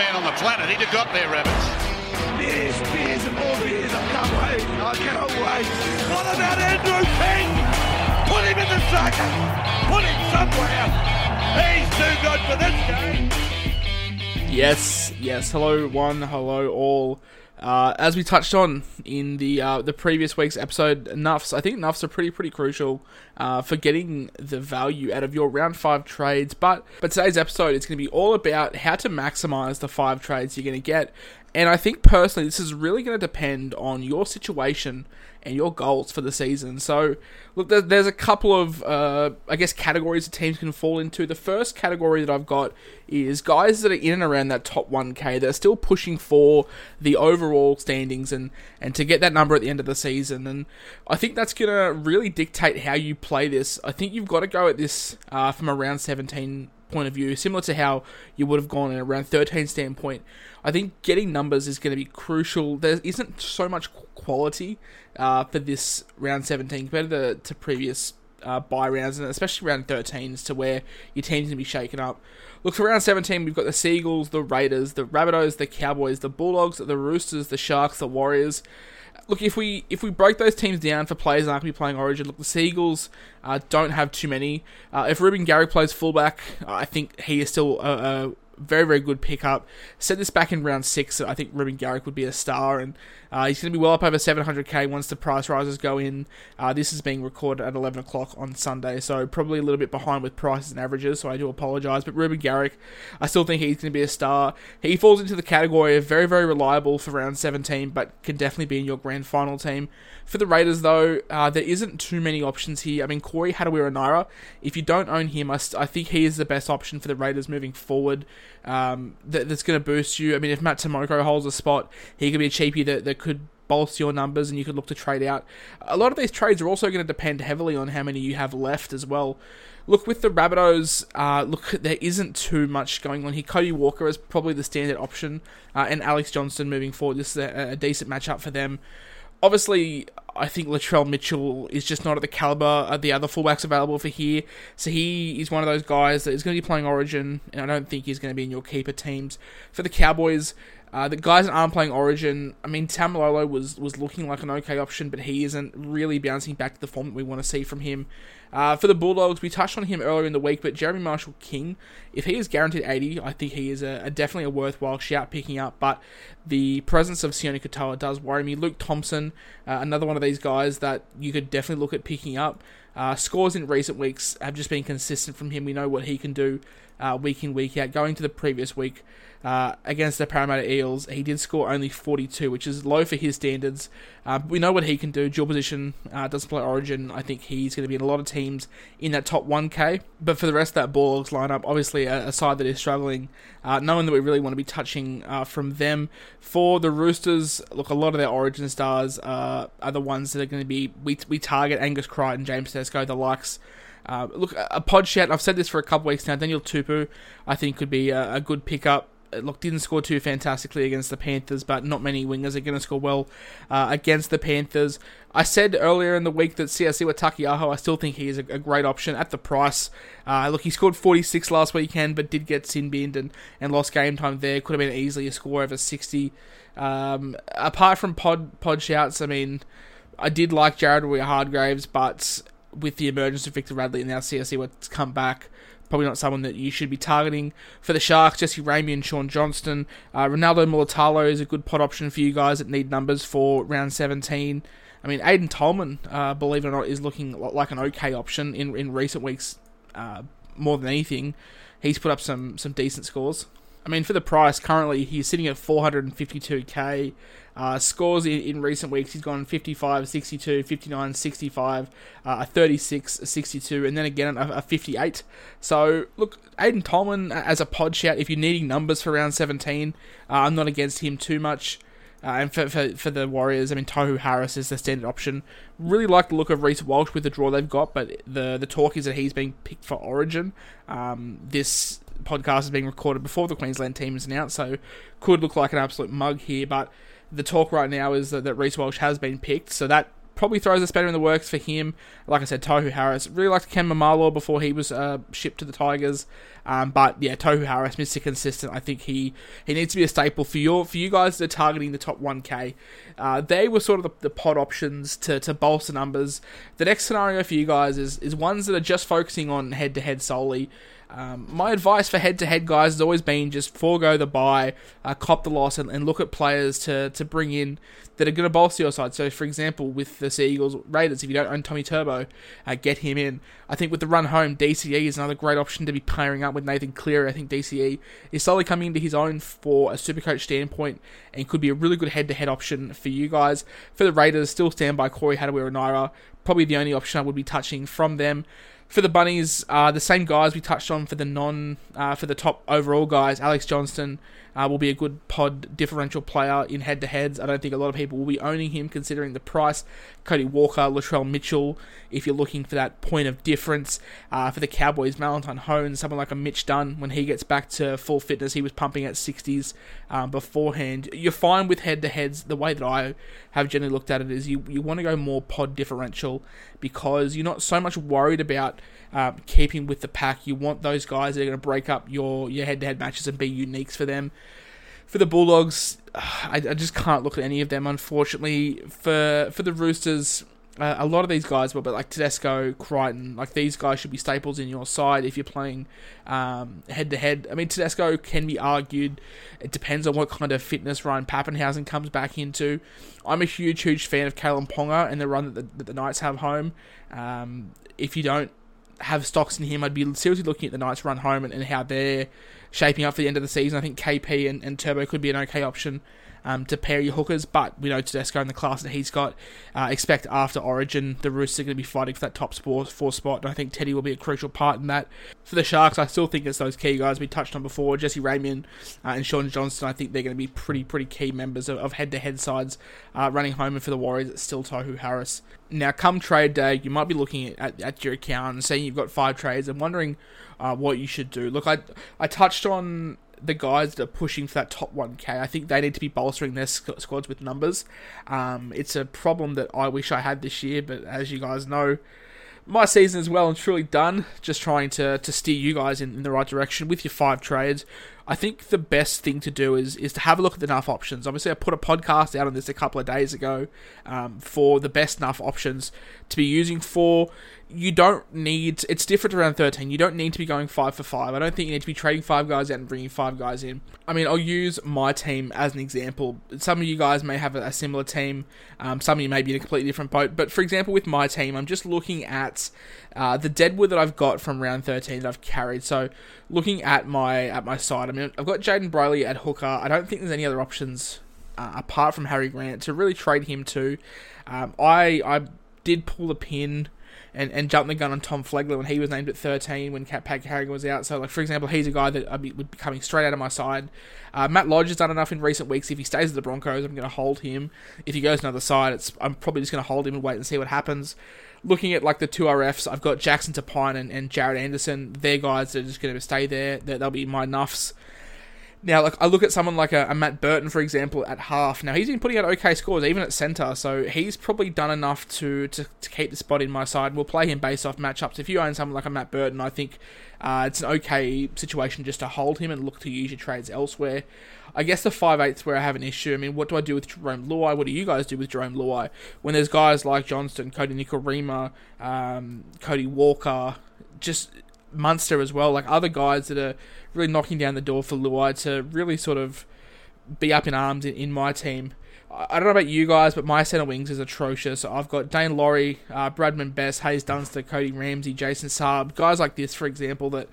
man on the planet. He'd have got there, Rabbits. Beers, beers, and more beers. I can't wait. I cannot wait. What about Andrew King? Put him in the second. Put him somewhere. He's too good for this game. Yes, yes. Hello, one. Hello, all. Uh, as we touched on in the uh, the previous week's episode, nuffs. I think nuffs are pretty pretty crucial uh, for getting the value out of your round five trades. But but today's episode is going to be all about how to maximize the five trades you're going to get. And I think personally, this is really going to depend on your situation and your goals for the season. So, look, there's a couple of, uh, I guess, categories that teams can fall into. The first category that I've got is guys that are in and around that top 1K that are still pushing for the overall standings and, and to get that number at the end of the season. And I think that's going to really dictate how you play this. I think you've got to go at this uh, from around 17 point of view, similar to how you would have gone in around 13 standpoint. I think getting numbers is going to be crucial. There isn't so much quality uh, for this round 17 compared to, to previous uh, buy rounds, and especially round 13s to where your team's going to be shaken up. Look, for round 17, we've got the Sea Eagles, the Raiders, the Rabbitohs, the Cowboys, the Bulldogs, the Roosters, the Sharks, the Warriors. Look, if we if we break those teams down for players that aren't going to be playing Origin, look, the Sea Eagles uh, don't have too many. Uh, if Reuben Garrick plays fullback, I think he is still a, a very, very good pickup. Said this back in round six. I think Reuben Garrick would be a star, and uh, he's going to be well up over 700k once the price rises go in. Uh, this is being recorded at 11 o'clock on Sunday, so probably a little bit behind with prices and averages, so I do apologise. But Reuben Garrick, I still think he's going to be a star. He falls into the category of very, very reliable for round 17, but can definitely be in your grand final team. For the Raiders, though, uh, there isn't too many options here. I mean, Corey Harawira-Naera, if you don't own him, I, st- I think he is the best option for the Raiders moving forward. Um, that, that's going to boost you. I mean, if Matt Timoko holds a spot, he could be a cheapie that, that could bolster your numbers and you could look to trade out. A lot of these trades are also going to depend heavily on how many you have left as well. Look, with the Rabbitohs, uh, look, there isn't too much going on here. Cody Walker is probably the standard option, uh, and Alex Johnston moving forward. This is a, a decent matchup for them obviously, I think Latrell Mitchell is just not at the caliber of the other fullbacks available for here. So he is one of those guys that is going to be playing Origin, and I don't think he's going to be in your keeper teams. For the Cowboys, uh, the guys that aren't playing Origin, I mean, Taumalolo was was looking like an okay option, but he isn't really bouncing back to the form that we want to see from him. Uh, for the Bulldogs, we touched on him earlier in the week, but Jeremy Marshall King, if he is guaranteed 80, I think he is a, a definitely a worthwhile shout picking up. But the presence of Sione Katoa does worry me. Luke Thompson, uh, another one of these guys that you could definitely look at picking up. Uh, scores in recent weeks have just been consistent from him. We know what he can do uh, week in, week out. Going to the previous week, uh, against the Parramatta Eels, he did score only 42, which is low for his standards. Uh, we know what he can do. Dual position, uh, doesn't play Origin. I think he's going to be in a lot of teams in that top 1K. But for the rest of that Bulldogs lineup, obviously a, a side that is struggling, uh, knowing that we really want to be touching from them. For the Roosters, look, a lot of their Origin stars are the ones that are going to be. We, we target Angus Crichton, James Tedesco, the likes. Uh, look, a pod shout. I've said this for a couple weeks now. Daniel Tupou, I think, could be a, a good pickup look, didn't score too fantastically against the Panthers, but not many wingers are going to score well uh, against the Panthers. I said earlier in the week that Siosiua Taukei'aho, I still think he is a, a great option at the price. Uh, look, he scored 46 last weekend, but did get sin binned and, and lost game time there. Could have been easily a score over 60. Um, apart from pod pod shouts, I mean, I did like Jared Waerea-Hargreaves, but with the emergence of Victor Radley and now what's come back, probably not someone that you should be targeting. For the Sharks, Jesse Ramien and Shaun Johnson. Uh, Ronaldo Mulitalo is a good pot option for you guys that need numbers for round 17. I mean, Aiden Tolman, uh, believe it or not, is looking like an okay option in, in recent weeks uh, more than anything. He's put up some, some decent scores. I mean, for the price, currently he's sitting at 452k. Uh, scores in, in, recent weeks, he's gone 55, 62, 59, 65, uh, a 36, a 62, and then again a, a 58. So, look, Aiden Tolman as a pod shout, if you're needing numbers for round 17, uh, I'm not against him too much. Uh, and for, for, for the Warriors, I mean, Tohu Harris is the standard option. Really like the look of Reece Walsh with the draw they've got, but the the talk is that he's being picked for Origin. Um, this podcast is being recorded before the Queensland team is announced, so could look like an absolute mug here. But the talk right now is that, that Reece Walsh has been picked, so that probably throws a spanner in the works for him. Like I said, Tohu Harris. Really liked Ken Maumalo before he was uh, shipped to the Tigers. Um, but yeah, Tohu Harris, Mr. Consistent. I think he, he needs to be a staple for your for you guys that are targeting the top 1K. Uh, they were sort of the, the pod options to, to bolster numbers. The next scenario for you guys is is ones that are just focusing on head to head solely. Um, my advice for head to head guys has always been just forego the buy, uh, cop the loss, and, and, look at players to, to bring in that are going to bolster your side. So, for example, with the Sea Eagles Raiders, if you don't own Tommy Turbo, uh, get him in. I think with the run home, DCE is another great option to be pairing up with Nathan Cleary. I think DCE is slowly coming into his own for a super coach standpoint and could be a really good head to head option for you guys. For the Raiders, still stand by Corey Harawira and Naera. Probably the only option I would be touching from them. For the bunnies, uh, the same guys we touched on for the non uh, for the top overall guys. Alex Johnston uh, will be a good pod differential player in head to heads. I don't think a lot of people will be owning him considering the price. Cody Walker, Latrell Mitchell, if you're looking for that point of difference. Uh, for the Cowboys, Valentine Holmes, someone like a Mitch Dunn, when he gets back to full fitness, he was pumping at 60s um, beforehand. You're fine with head to heads. The way that I have generally looked at it is you, you want to go more pod differential because you're not so much worried about um, keeping with the pack. You want those guys that are going to break up your your head to head matches and be uniques for them. For the Bulldogs, I, I, just can't look at any of them. Unfortunately, for for the Roosters, uh, a lot of these guys, but, but like Tedesco, Crichton, like these guys should be staples in your side if you're playing head to head. I mean, Tedesco can be argued. It depends on what kind of fitness Ryan Papenhuyzen comes back into. I'm a huge, huge fan of Kalyn Ponga and the run that the, that the Knights have home. Um, if you don't have stocks in him, I'd be seriously looking at the Knights run home and, and how they're shaping up for the end of the season. I think KP and, and Turbo could be an okay option um, to pair your hookers, but we know Tedesco and the class that he's got. Uh, expect after Origin, the Roosters are going to be fighting for that top four, four spot, and I think Teddy will be a crucial part in that. For the Sharks, I still think it's those key guys we touched on before, Jesse Ramien uh, and Shaun Johnson. I think they're going to be pretty, pretty key members of head to head sides uh, running home. And for the Warriors, it's still Tohu Harris. Now, come trade day, you might be looking at, at, your account and saying you've got five trades and wondering uh, what you should do. Look, I I touched on the guys that are pushing for that top 1k. I think they need to be bolstering their squads with numbers. Um, it's a problem that I wish I had this year, but as you guys know, my season is well and truly done. Just trying to, to steer you guys in, in the right direction with your five trades. I think the best thing to do is is to have a look at the NUF options. Obviously, I put a podcast out on this a couple of days ago um, for the best NUF options to be using for. You don't need it's different around 13 you don't need to be going 5 for 5 i don't think you need to be trading 5 guys out and bringing 5 guys in. I mean i'll use my team as an example. Some of you guys may have a, similar team um, some of you may be in a completely different boat. But for example with my team i'm just looking at uh, the deadwood that i've got from round 13 that i've carried. So looking at my at my side i i've got Jayden brailey at hooker i don't think there's any other options uh, apart from harry grant to really trade him to um, i i did pull the pin and, and jump the gun on Tom Flegler when he was named at 13 when Pat Carrigan was out. So, like for example, he's a guy that be, would be coming straight out of my side. Uh, Matt Lodge has done enough in recent weeks. If he stays at the Broncos, I'm going to hold him. If he goes to another side, I'm probably just going to hold him and wait and see what happens. Looking at like the two RFs, I've got Jackson Topine and, and Jared Anderson. They're guys that are just going to stay there. They'll be my nuffs. Now, like I look at someone like a, a, Matt Burton, for example, at half. Now he's been putting out okay scores, even at centre. So he's probably done enough to, to, to keep the spot in my side. We'll play him based off matchups. If you own someone like a Matt Burton, I think uh, it's an okay situation just to hold him and look to use your trades elsewhere. I guess the five eighths where I have an issue. I mean, what do I do with Jarome Luai? What do you guys do with Jarome Luai when there's guys like Johnston, Kodi Nikorima, um, Cody Walker, just Munster as well, like other guys that are really knocking down the door for Luai to really sort of be up in arms in, in my team. I don't know about you guys, but my centre wings is atrocious. I've got Dane Laurie, uh, Bradman Best, Hayes Dunster, Cody Ramsey, Jason Saab, guys like this, for example. That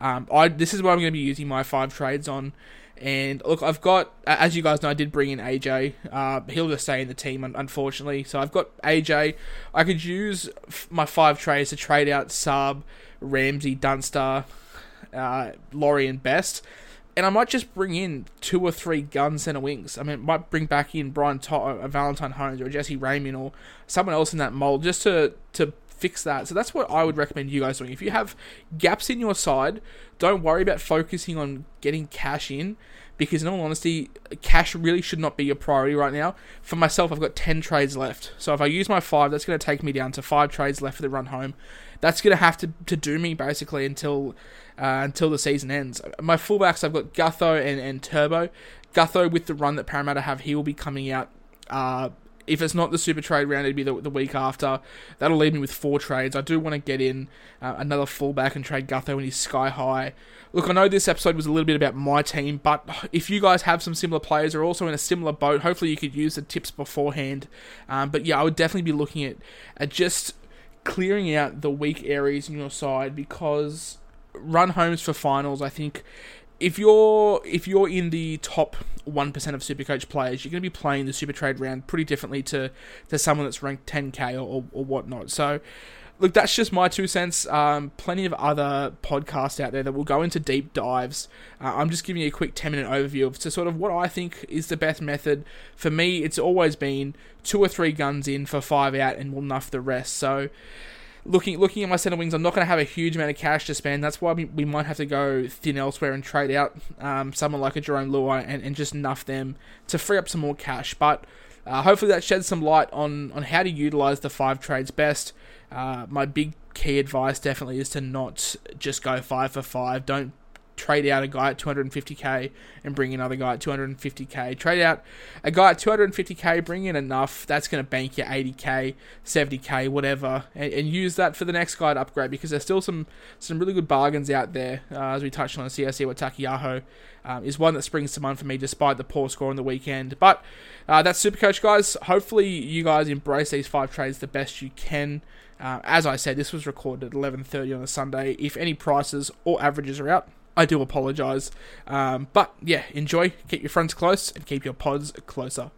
um, I this is what I'm going to be using my five trades on. And look, I've got, as you guys know, I did bring in AJ. Uh, he'll just stay in the team, unfortunately. So I've got AJ. I could use my five trades to trade out Saab, Ramsey, Dunster, uh, Laurie, and Best. And I might just bring in two or three gun center wings. I mean, might bring back in Brian To'o, uh, Valentine Holmes, or Jesse Ramien, or someone else in that mold, just to to fix that. So that's what I would recommend you guys doing. If you have gaps in your side, don't worry about focusing on getting cash in because in all honesty, cash really should not be your priority right now. For myself, I've got 10 trades left. So if I use my 5, that's going to take me down to 5 trades left for the run home. That's going to have to, to do me basically until uh, until the season ends. My fullbacks, I've got Gutho and, and Turbo. Gutho, with the run that Parramatta have, he will be coming out uh, if it's not the super trade round, it'd be the, the week after. That'll leave me with four trades. I do want to get in uh, another fullback and trade Gutho when he's sky high. Look, I know this episode was a little bit about my team, but if you guys have some similar players or also in a similar boat, hopefully you could use the tips beforehand. Um, but yeah, I would definitely be looking at, at just clearing out the weak areas in your side because run homes for finals, I think if you're if you're in the top one percent of Supercoach players, you're going to be playing the Super Trade round pretty differently to to someone that's ranked 10k or, or, or whatnot. So. Look, that's just my two cents. Um, plenty of other podcasts out there that will go into deep dives. Uh, I'm just giving you a quick 10 minute overview of to sort of what I think is the best method. For me, it's always been two or three guns in for five out, and we'll nuff the rest. So, looking looking at my center wings, I'm not going to have a huge amount of cash to spend. That's why we, we might have to go thin elsewhere and trade out um, someone like a Jarome Luai and, and just nuff them to free up some more cash. But uh, hopefully that sheds some light on, on how to utilize the five trades best. Uh, my big key advice definitely is to not just go five for five. Don't trade out a guy at 250k and bring another guy at 250k. Trade out a guy at 250k, bring in enough. That's going to bank you 80k, 70k, whatever, and, and, use that for the next guy to upgrade because there's still some some really good bargains out there. Uh, as we touched on, CSC with Taukei'aho um, is one that springs to mind for me despite the poor score on the weekend. But uh, that's Supercoach, guys. Hopefully, you guys embrace these five trades the best you can. Uh, as I said, this was recorded at 11:30 on a Sunday. If any prices or averages are out, I do apologise. Um, but yeah, enjoy, keep your friends close, and keep your pods closer.